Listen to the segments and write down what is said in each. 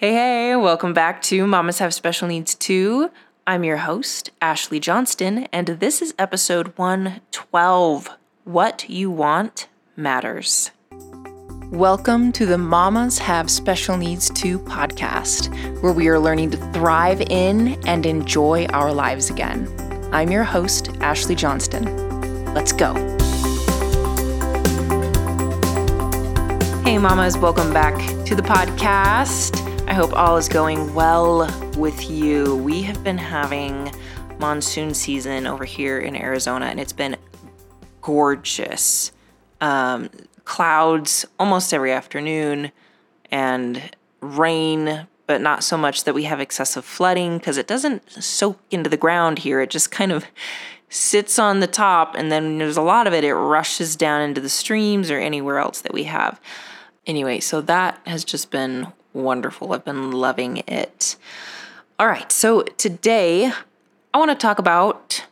Hey, hey, welcome back to Mamas Have Special Needs Too. I'm your host, Ashley Johnston, and this is episode 112 What You Want Matters. Welcome to the Mamas Have Special Needs Too podcast, where we are learning to thrive in and enjoy our lives again. I'm your host, Ashley Johnston. Let's go. Hey, mamas, welcome back to the podcast. I hope all is going well with you. We have been having monsoon season over here in Arizona, and it's been gorgeous. Um, clouds almost every afternoon, and rain, but not so much that we have excessive flooding because it doesn't soak into the ground here. It just kind of sits on the top, and then there's a lot of it, it rushes down into the streams or anywhere else that we have. Anyway, so that has just been wonderful. I've been loving it. All right, so today I want to talk about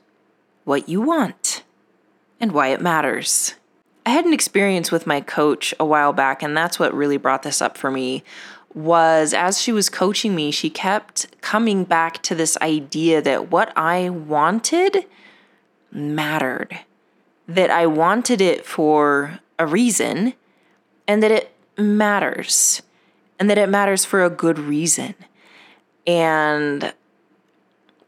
what you want and why it matters. I had an experience with my coach a while back and that's what really brought this up for me was as she was coaching me, she kept coming back to this idea that what I wanted mattered. That I wanted it for a reason and that it matters and that it matters for a good reason. And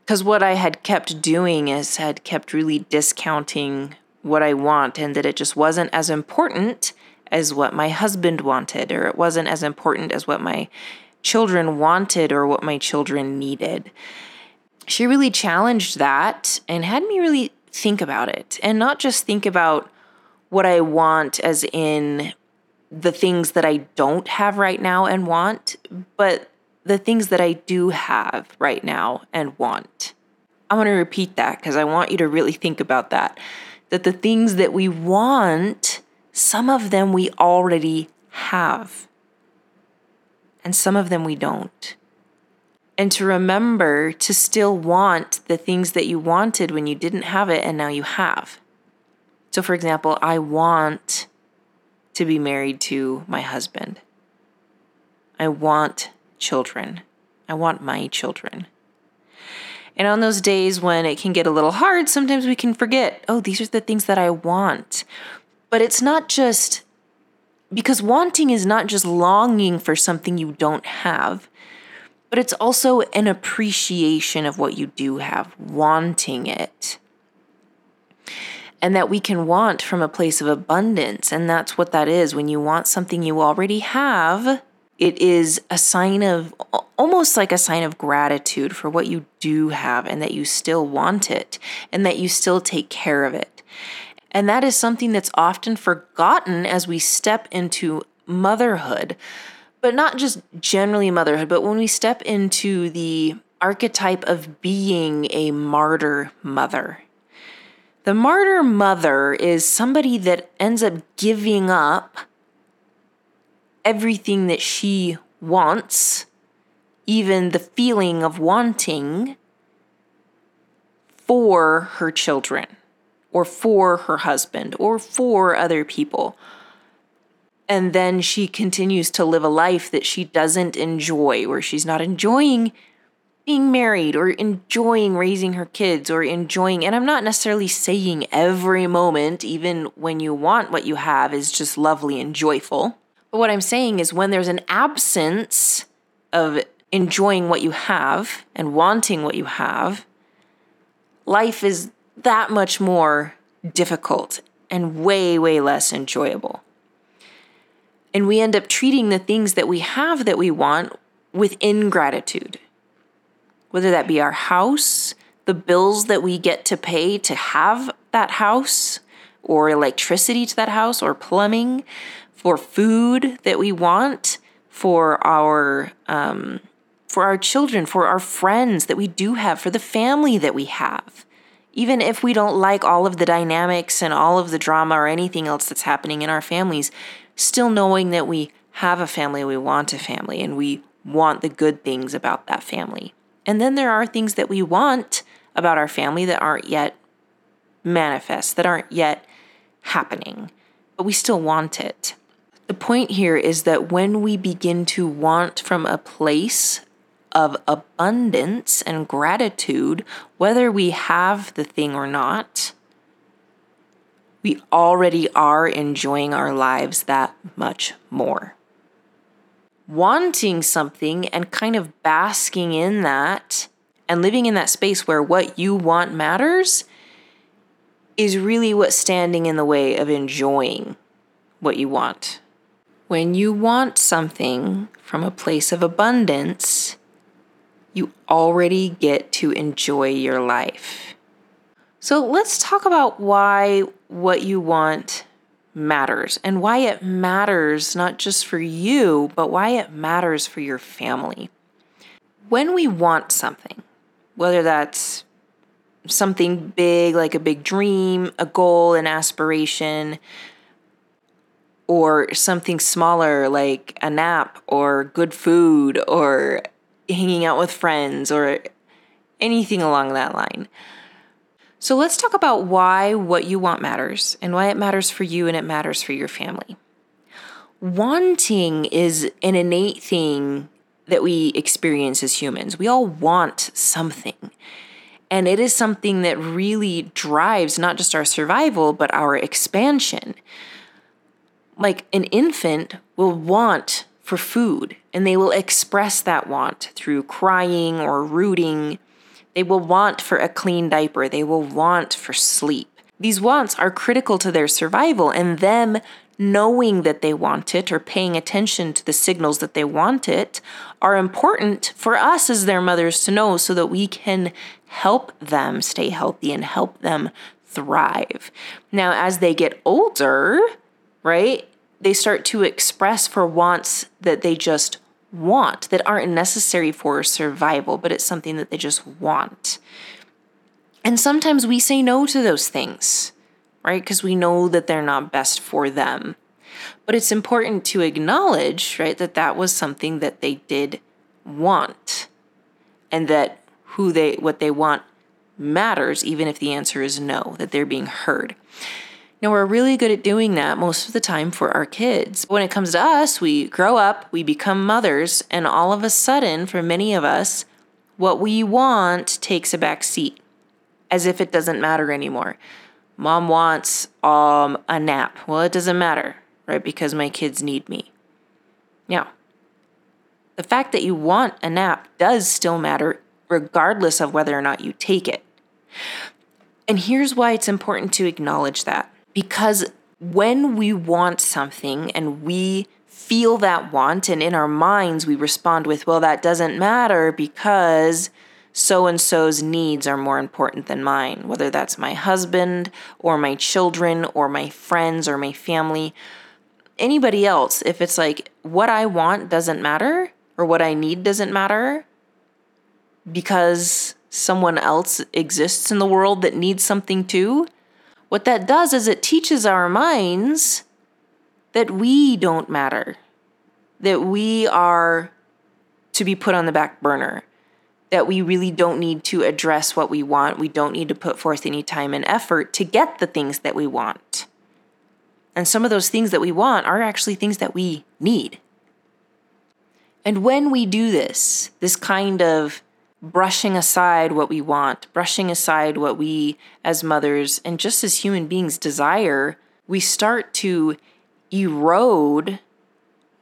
because what I had kept doing is had kept really discounting what I want and that it just wasn't as important as what my husband wanted, or it wasn't as important as what my children wanted or what my children needed. She really challenged that and had me really think about it and not just think about what I want as in the things that I don't have right now and want, but the things that I do have right now and want. I want to repeat that because I want you to really think about that. That the things that we want, some of them we already have, and some of them we don't. And to remember to still want the things that you wanted when you didn't have it and now you have. So, for example, I want to be married to my husband. I want children. I want my children. And on those days when it can get a little hard, sometimes we can forget, oh, these are the things that I want. But it's not just because wanting is not just longing for something you don't have, but it's also an appreciation of what you do have, wanting it and that we can want from a place of abundance. And that's what that is. When you want something you already have, it is a sign of almost like a sign of gratitude for what you do have and that you still want it and that you still take care of it. And that is something that's often forgotten as we step into motherhood, but not just generally motherhood, but when we step into the archetype of being a martyr mother the martyr mother is somebody that ends up giving up everything that she wants, even the feeling of wanting, for her children, or for her husband, or for other people. And then she continues to live a life that she doesn't enjoy, where she's not enjoying being married or enjoying raising her kids or enjoying, and I'm not necessarily saying every moment, even when you want what you have, is just lovely and joyful. But what I'm saying is when there's an absence of enjoying what you have and wanting what you have, life is that much more difficult and way, way less enjoyable. And we end up treating the things that we have that we want with ingratitude whether that be our house, the bills that we get to pay to have that house, or electricity to that house, or plumbing, for food that we want, for our um, for our children, for our friends that we do have, for the family that we have. Even if we don't like all of the dynamics and all of the drama or anything else that's happening in our families, still knowing that we have a family, we want a family, and we want the good things about that family. And then there are things that we want about our family that aren't yet manifest, that aren't yet happening, but we still want it. The point here is that when we begin to want from a place of abundance and gratitude, whether we have the thing or not, we already are enjoying our lives that much more. Wanting something and kind of basking in that and living in that space where what you want matters is really what's standing in the way of enjoying what you want. When you want something from a place of abundance, you already get to enjoy your life. So let's talk about why what you want matters and why it matters not just for you, but why it matters for your family. When we want something, whether that's something big like a big dream, a goal, an aspiration, or something smaller like a nap or good food or hanging out with friends or anything along that line. So let's talk about why what you want matters and why it matters for you and it matters for your family. Wanting is an innate thing that we experience as humans. We all want something. And it is something that really drives not just our survival, but our expansion. Like an infant will want for food, and they will express that want through crying or rooting. They will want for a clean diaper, they will want for sleep. These wants are critical to their survival, and them knowing that they want it or paying attention to the signals that they want it are important for us as their mothers to know so that we can help them stay healthy and help them thrive. Now, as they get older, right, they start to express for wants that they just want, that aren't necessary for survival, but it's something that they just want. And sometimes we say no to those things, right? Because we know that they're not best for them. But it's important to acknowledge, right, that that was something that they did want and that who they what they want matters even if the answer is no, that they're being heard. Now, we're really good at doing that most of the time for our kids. When it comes to us, we grow up, we become mothers, and all of a sudden, for many of us, what we want takes a back seat as if it doesn't matter anymore. Mom wants um, a nap. Well, it doesn't matter, right? Because my kids need me. Now, the fact that you want a nap does still matter, regardless of whether or not you take it. And here's why it's important to acknowledge that because when we want something and we feel that want, and in our minds we respond with, well, that doesn't matter because so and so's needs are more important than mine, whether that's my husband or my children or my friends or my family, anybody else, if it's like what I want doesn't matter or what I need doesn't matter because someone else exists in the world that needs something too, what that does is it teaches our minds that we don't matter, that we are to be put on the back burner, that we really don't need to address what we want. We don't need to put forth any time and effort to get the things that we want. And some of those things that we want are actually things that we need. And when we do this, this kind of brushing aside what we want, brushing aside what we as mothers and just as human beings desire, we start to erode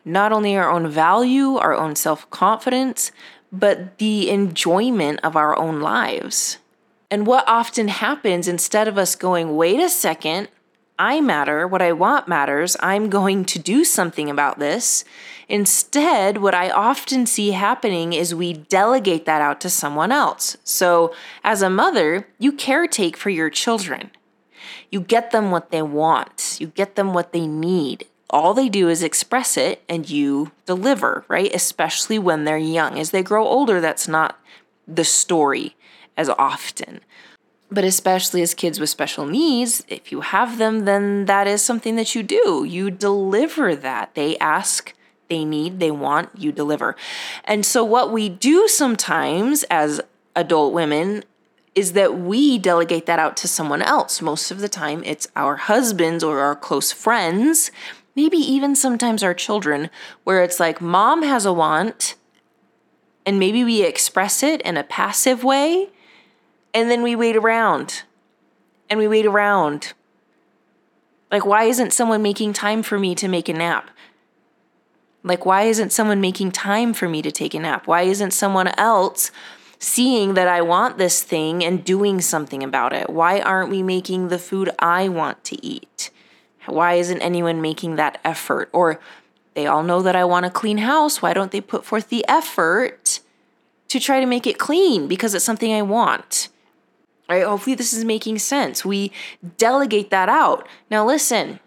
not only our own value, our own self confidence, but the enjoyment of our own lives. And what often happens instead of us going, wait a second, I matter, what I want matters, I'm going to do something about this. Instead, what I often see happening is we delegate that out to someone else. So, as a mother, you caretake for your children. You get them what they want, you get them what they need. All they do is express it and you deliver, right? Especially when they're young. As they grow older, that's not the story as often. But especially as kids with special needs, if you have them, then that is something that you do. You deliver that. They ask, they need, they want, you deliver. And so, what we do sometimes as adult women is that we delegate that out to someone else. Most of the time, it's our husbands or our close friends maybe even sometimes our children, where it's like mom has a want, and maybe we express it in a passive way, and then we wait around and we wait around. Like, why isn't someone making time for me to make a nap? Like, why isn't someone making time for me to take a nap? Why isn't someone else seeing that I want this thing and doing something about it? Why aren't we making the food I want to eat? Why isn't anyone making that effort? Or they all know that I want a clean house. Why don't they put forth the effort to try to make it clean because it's something I want? Right? Hopefully, this is making sense. We delegate that out. Now, listen,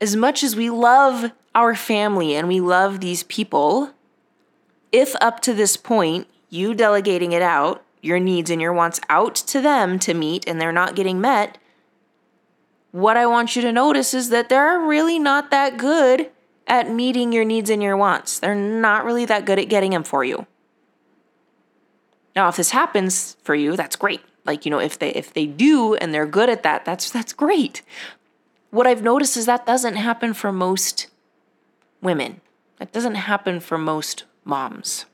as much as we love our family and we love these people, if up to this point, you delegating it out, your needs and your wants out to them to meet, and they're not getting met, what I want you to notice is that they're really not that good at meeting your needs and your wants. They're not really that good at getting them for you. Now, if this happens for you, that's great. Like, you know, if they if they do and they're good at that, that's that's great. What I've noticed is that doesn't happen for most women. That doesn't happen for most moms.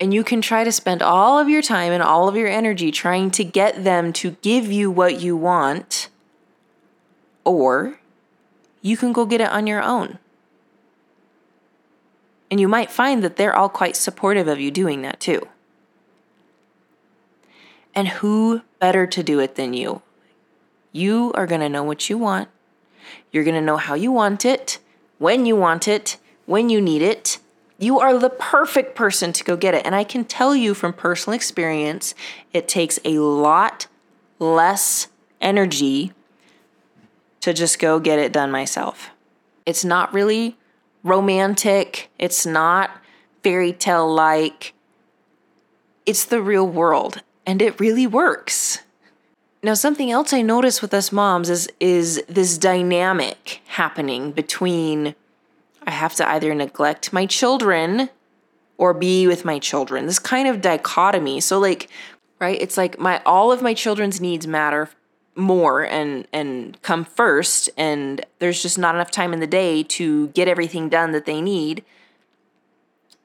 And you can try to spend all of your time and all of your energy trying to get them to give you what you want, or you can go get it on your own. And you might find that they're all quite supportive of you doing that too. And who better to do it than you? You are going to know what you want. You're going to know how you want it, when you want it, when you need it. You are the perfect person to go get it. And I can tell you from personal experience, it takes a lot less energy to just go get it done myself. It's not really romantic, it's not fairy tale like. It's the real world, and it really works. Now, something else I notice with us moms is is this dynamic happening between I have to either neglect my children or be with my children. This kind of dichotomy. So like, right? It's like my all of my children's needs matter more and and come first and there's just not enough time in the day to get everything done that they need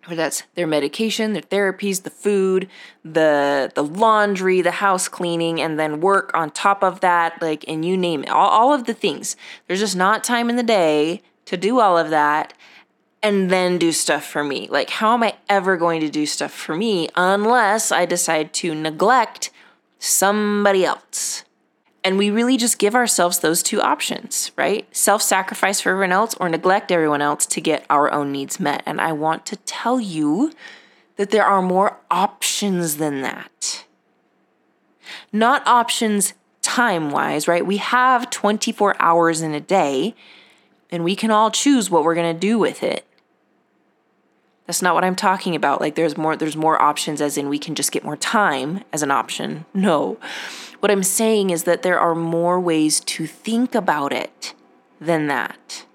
or that's their medication, their therapies, the food, the the laundry, the house cleaning, and then work on top of that, like and you name it, all, all of the things. There's just not time in the day to do all of that and then do stuff for me. Like, how am I ever going to do stuff for me unless I decide to neglect somebody else? And we really just give ourselves those two options, right? Self sacrifice for everyone else or neglect everyone else to get our own needs met. And I want to tell you that there are more options than that. Not options time wise, right? We have 24 hours in a day and we can all choose what we're going to do with it. That's not what I'm talking about. Like there's more there's more options as in we can just get more time as an option. No. What I'm saying is that there are more ways to think about it than that.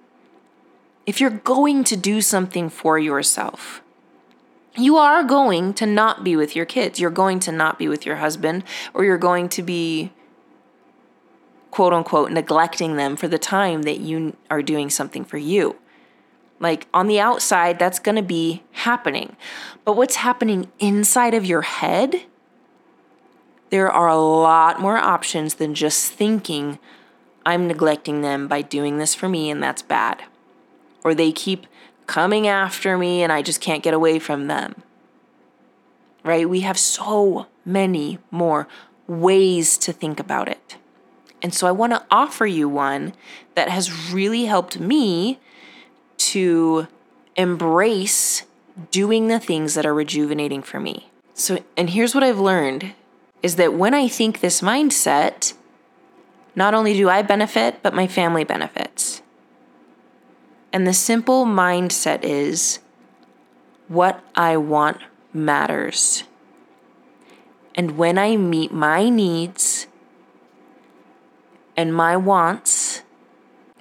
If you're going to do something for yourself, you are going to not be with your kids. You're going to not be with your husband, or you're going to be, quote unquote, neglecting them for the time that you are doing something for you. Like on the outside, that's going to be happening. But what's happening inside of your head there are a lot more options than just thinking I'm neglecting them by doing this for me and that's bad. Or they keep coming after me and I just can't get away from them. Right? We have so many more ways to think about it. And so I want to offer you one that has really helped me to embrace doing the things that are rejuvenating for me. So, and here's what I've learned is that when I think this mindset, not only do I benefit, but my family benefits. And the simple mindset is what I want matters. And when I meet my needs and my wants,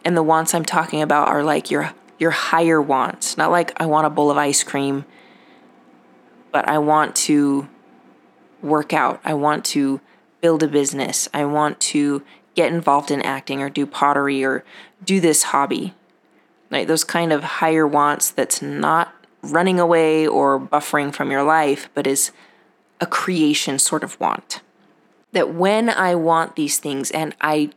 and the wants I'm talking about are like your your higher wants, not like I want a bowl of ice cream, but I want to work out. I want to build a business. I want to get involved in acting or do pottery or do this hobby. Right? Those kind of higher wants that's not running away or buffering from your life, but is a creation sort of want. That when I want these things and I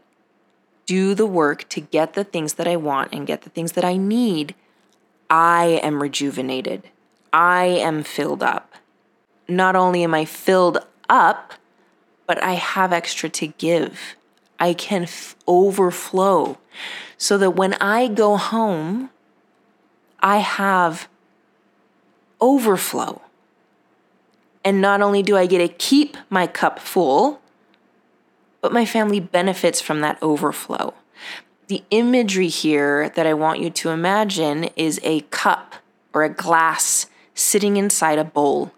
do the work to get the things that I want and get the things that I need, I am rejuvenated. I am filled up. Not only am I filled up, but I have extra to give. I can f- overflow so that when I go home, I have overflow. And not only do I get to keep my cup full, but my family benefits from that overflow. The imagery here that I want you to imagine is a cup or a glass sitting inside a bowl.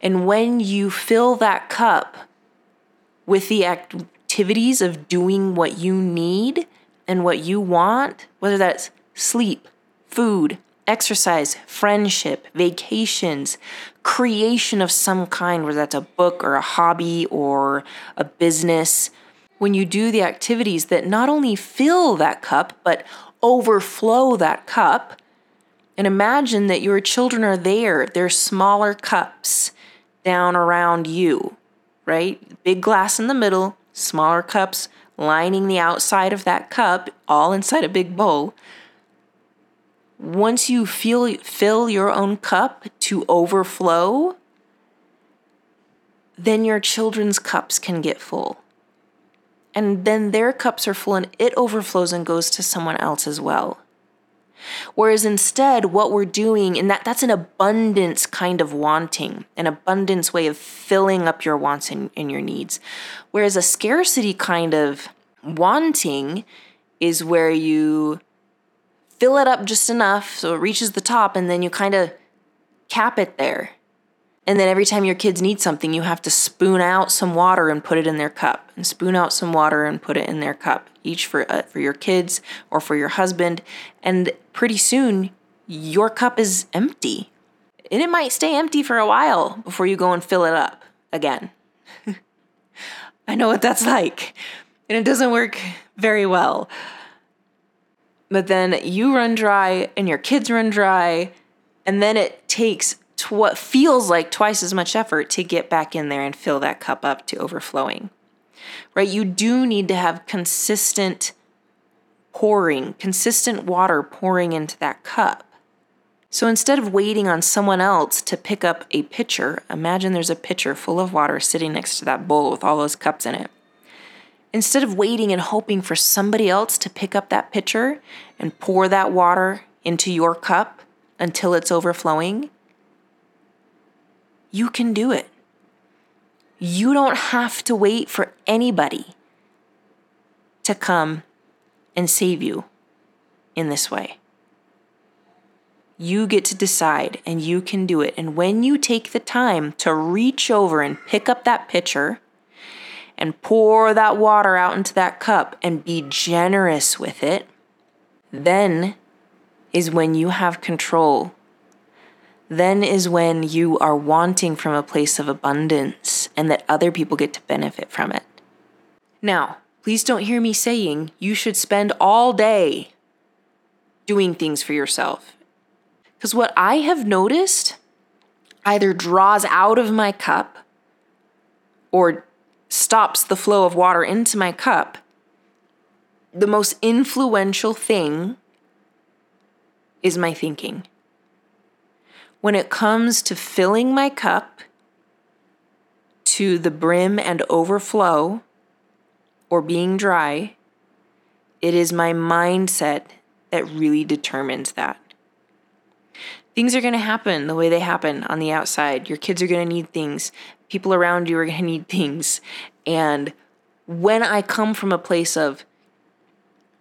And when you fill that cup with the activities of doing what you need and what you want, whether that's sleep, food, exercise, friendship, vacations, creation of some kind, whether that's a book or a hobby or a business, when you do the activities that not only fill that cup, but overflow that cup, and imagine that your children are there, they're smaller cups down around you, right? Big glass in the middle, smaller cups lining the outside of that cup, all inside a big bowl once you feel fill your own cup to overflow, then your children's cups can get full. And then their cups are full and it overflows and goes to someone else as well. Whereas instead, what we're doing, and that, that's an abundance kind of wanting, an abundance way of filling up your wants and, and your needs. Whereas a scarcity kind of wanting is where you fill it up just enough so it reaches the top, and then you kind of cap it there. And then every time your kids need something, you have to spoon out some water and put it in their cup, and spoon out some water and put it in their cup, each for uh, for your kids or for your husband. And pretty soon, your cup is empty, and it might stay empty for a while before you go and fill it up again. I know what that's like, and it doesn't work very well but then you run dry and your kids run dry and then it takes to what feels like twice as much effort to get back in there and fill that cup up to overflowing right? You do need to have consistent pouring consistent water pouring into that cup. So instead of waiting on someone else to pick up a pitcher imagine there's a pitcher full of water sitting next to that bowl with all those cups in it Instead of waiting and hoping for somebody else to pick up that pitcher and pour that water into your cup until it's overflowing, you can do it. You don't have to wait for anybody to come and save you in this way. You get to decide and you can do it. And when you take the time to reach over and pick up that pitcher, and pour that water out into that cup and be generous with it, then is when you have control. Then is when you are wanting from a place of abundance and that other people get to benefit from it. Now, please don't hear me saying you should spend all day doing things for yourself. Because what I have noticed either draws out of my cup or stops the flow of water into my cup, the most influential thing is my thinking. When it comes to filling my cup to the brim and overflow or being dry, it is my mindset that really determines that. Things are going to happen the way they happen on the outside. Your kids are going to need things people around you are going to need things. And when I come from a place of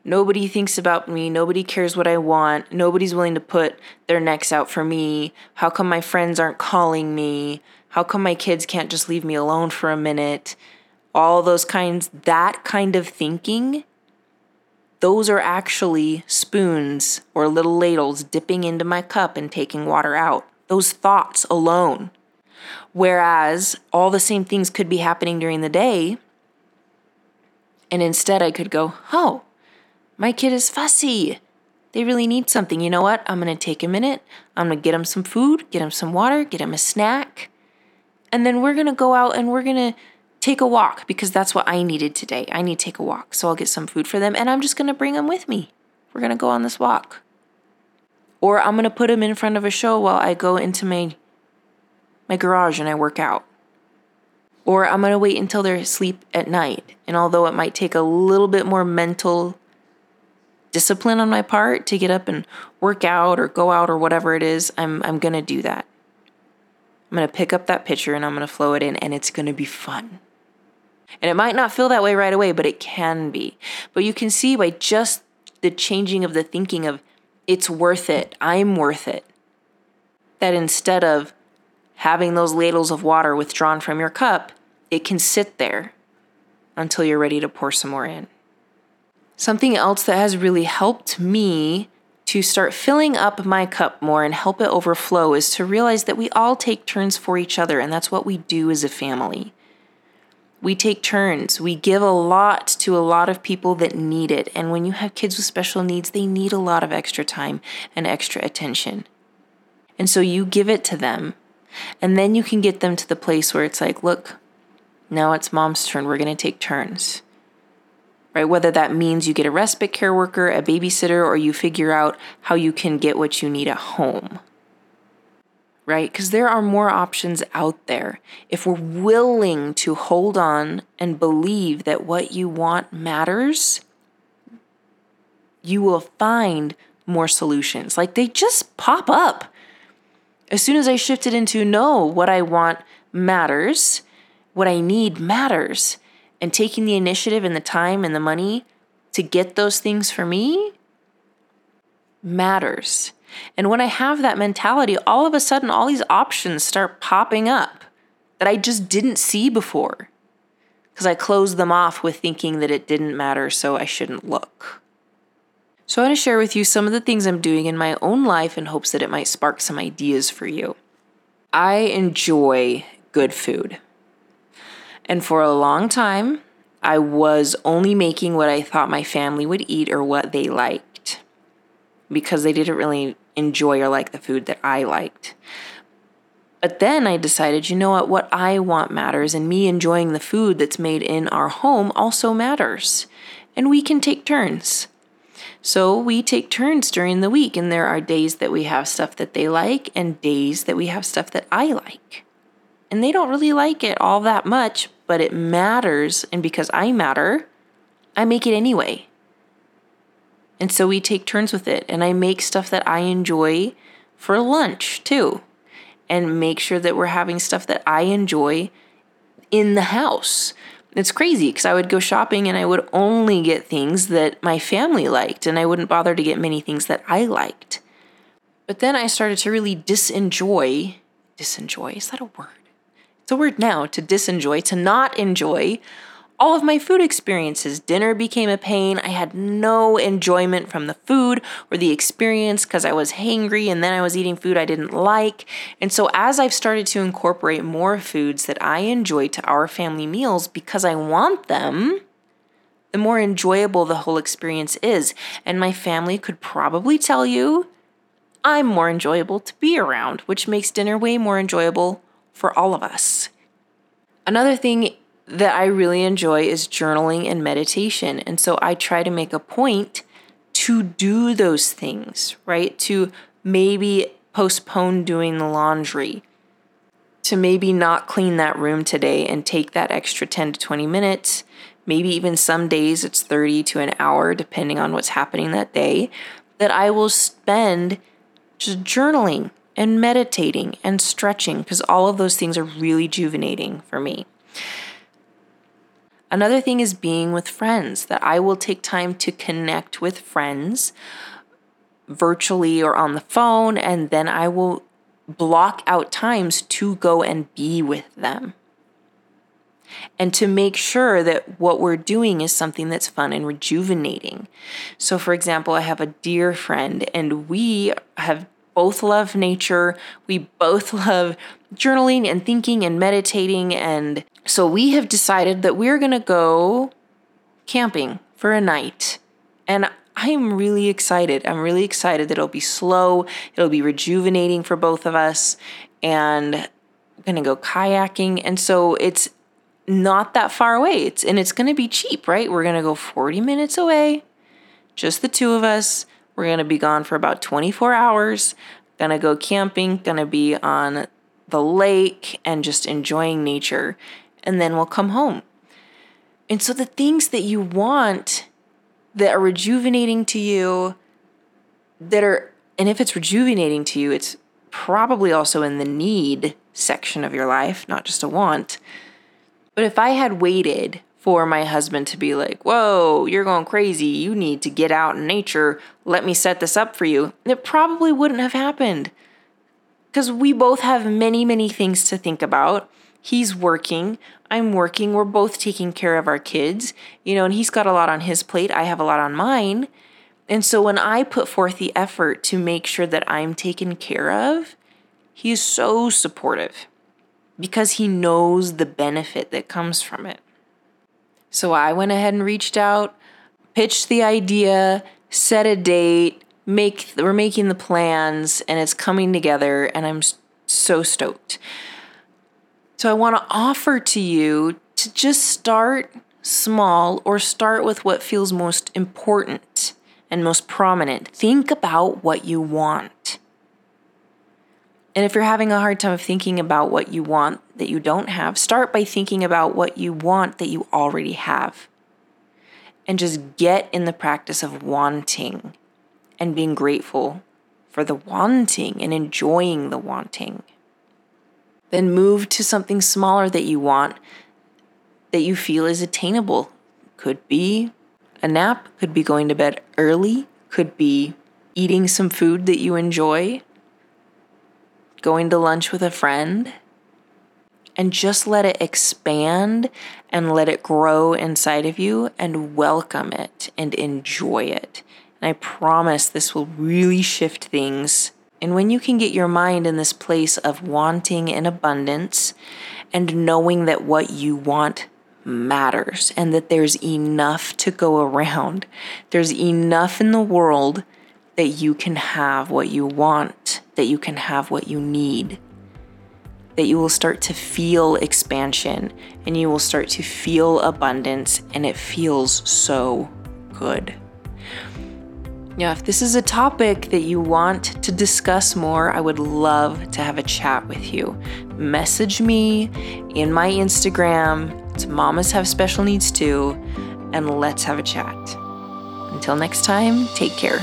nobody thinks about me, nobody cares what I want, nobody's willing to put their necks out for me, how come my friends aren't calling me? How come my kids can't just leave me alone for a minute? All those kinds, that kind of thinking, those are actually spoons or little ladles dipping into my cup and taking water out. Those thoughts alone Whereas all the same things could be happening during the day. And instead, I could go, oh, my kid is fussy. they really need something. You know what? I'm going to take a minute. I'm going to get them some food, get them some water, get them a snack. And then we're going to go out and we're going to take a walk because that's what I needed today. I need to take a walk. So I'll get some food for them and I'm just going to bring them with me. We're going to go on this walk. Or I'm going to put them in front of a show while I go into my my garage and I work out. Or I'm going to wait until they're asleep at night. And although it might take a little bit more mental discipline on my part to get up and work out or go out or whatever it is, I'm I'm going to do that. I'm going to pick up that picture and I'm going to flow it in and it's going to be fun. And it might not feel that way right away, but it can be. But you can see by just the changing of the thinking of it's worth it, I'm worth it, that instead of having those ladles of water withdrawn from your cup, it can sit there until you're ready to pour some more in. Something else that has really helped me to start filling up my cup more and help it overflow is to realize that we all take turns for each other, and that's what we do as a family. We take turns. We give a lot to a lot of people that need it. And when you have kids with special needs, they need a lot of extra time and extra attention. And so you give it to them. And then you can get them to the place where it's like, look, now it's mom's turn. We're going to take turns. Right? Whether that means you get a respite care worker, a babysitter, or you figure out how you can get what you need at home right? Because there are more options out there. If we're willing to hold on and believe that what you want matters, you will find more solutions. Like they just pop up. As soon as I shifted into no, what I want matters, what I need matters, and taking the initiative and the time and the money to get those things for me matters. And when I have that mentality, all of a sudden, all these options start popping up that I just didn't see before because I closed them off with thinking that it didn't matter, so I shouldn't look. So, I want to share with you some of the things I'm doing in my own life in hopes that it might spark some ideas for you. I enjoy good food. And for a long time, I was only making what I thought my family would eat or what they like because they didn't really enjoy or like the food that I liked. But then I decided, you know what, what I want matters, and me enjoying the food that's made in our home also matters. And we can take turns. So we take turns during the week, and there are days that we have stuff that they like, and days that we have stuff that I like. And they don't really like it all that much, but it matters. And because I matter, I make it anyway. And so we take turns with it. And I make stuff that I enjoy for lunch too. And make sure that we're having stuff that I enjoy in the house. It's crazy because I would go shopping and I would only get things that my family liked, and I wouldn't bother to get many things that I liked. But then I started to really disenjoy. Disenjoy, is that a word? It's a word now to disenjoy, to not enjoy all of my food experiences. Dinner became a pain. I had no enjoyment from the food or the experience because I was hangry and then I was eating food I didn't like. And so, as I've started to incorporate more foods that I enjoy to our family meals because I want them, the more enjoyable the whole experience is. And my family could probably tell you I'm more enjoyable to be around, which makes dinner way more enjoyable for all of us. Another thing that I really enjoy is journaling and meditation. And so I try to make a point to do those things, right? To maybe postpone doing the laundry, to maybe not clean that room today and take that extra 10 to 20 minutes. Maybe even some days it's 30 to an hour, depending on what's happening that day, that I will spend just journaling and meditating and stretching because all of those things are really rejuvenating for me. Another thing is being with friends, that I will take time to connect with friends virtually or on the phone, and then I will block out times to go and be with them. And to make sure that what we're doing is something that's fun and rejuvenating. So, for example, I have a dear friend, and we have both love nature. We both love journaling and thinking and meditating and so we have decided that we're going to go camping for a night. And I am really excited. I'm really excited that it'll be slow, it'll be rejuvenating for both of us, and I'm gonna go kayaking. And so it's not that far away. It's and it's gonna be cheap, right? We're gonna go 40 minutes away, just the two of us. We're gonna be gone for about 24 hours. Gonna go camping, gonna be on the lake and just enjoying nature. And then we'll come home. And so the things that you want that are rejuvenating to you, that are, and if it's rejuvenating to you, it's probably also in the need section of your life, not just a want. But if I had waited for my husband to be like, whoa, you're going crazy. You need to get out in nature. Let me set this up for you. It probably wouldn't have happened because we both have many, many things to think about. He's working. I'm working. We're both taking care of our kids, you know, and he's got a lot on his plate. I have a lot on mine. And so when I put forth the effort to make sure that I'm taken care of, he is so supportive because he knows the benefit that comes from it. So I went ahead and reached out, pitched the idea, set a date, make we're making the plans and it's coming together and I'm so stoked. So I want to offer to you to just start small or start with what feels most important and most prominent. Think about what you want. And if you're having a hard time thinking about what you want that you don't have, start by thinking about what you want that you already have. And just get in the practice of wanting and being grateful for the wanting and enjoying the wanting. Then move to something smaller that you want that you feel is attainable. Could be a nap, could be going to bed early, could be eating some food that you enjoy, going to lunch with a friend, and just let it expand and let it grow inside of you and welcome it and enjoy it. And I promise this will really shift things and when you can get your mind in this place of wanting and abundance and knowing that what you want matters and that there's enough to go around, there's enough in the world that you can have what you want, that you can have what you need, that you will start to feel expansion and you will start to feel abundance, and it feels so good. Now, if this is a topic that you want to discuss more, I would love to have a chat with you. Message me in my Instagram. It's Mamas Have Special Needs Too, and let's have a chat. Until next time, take care.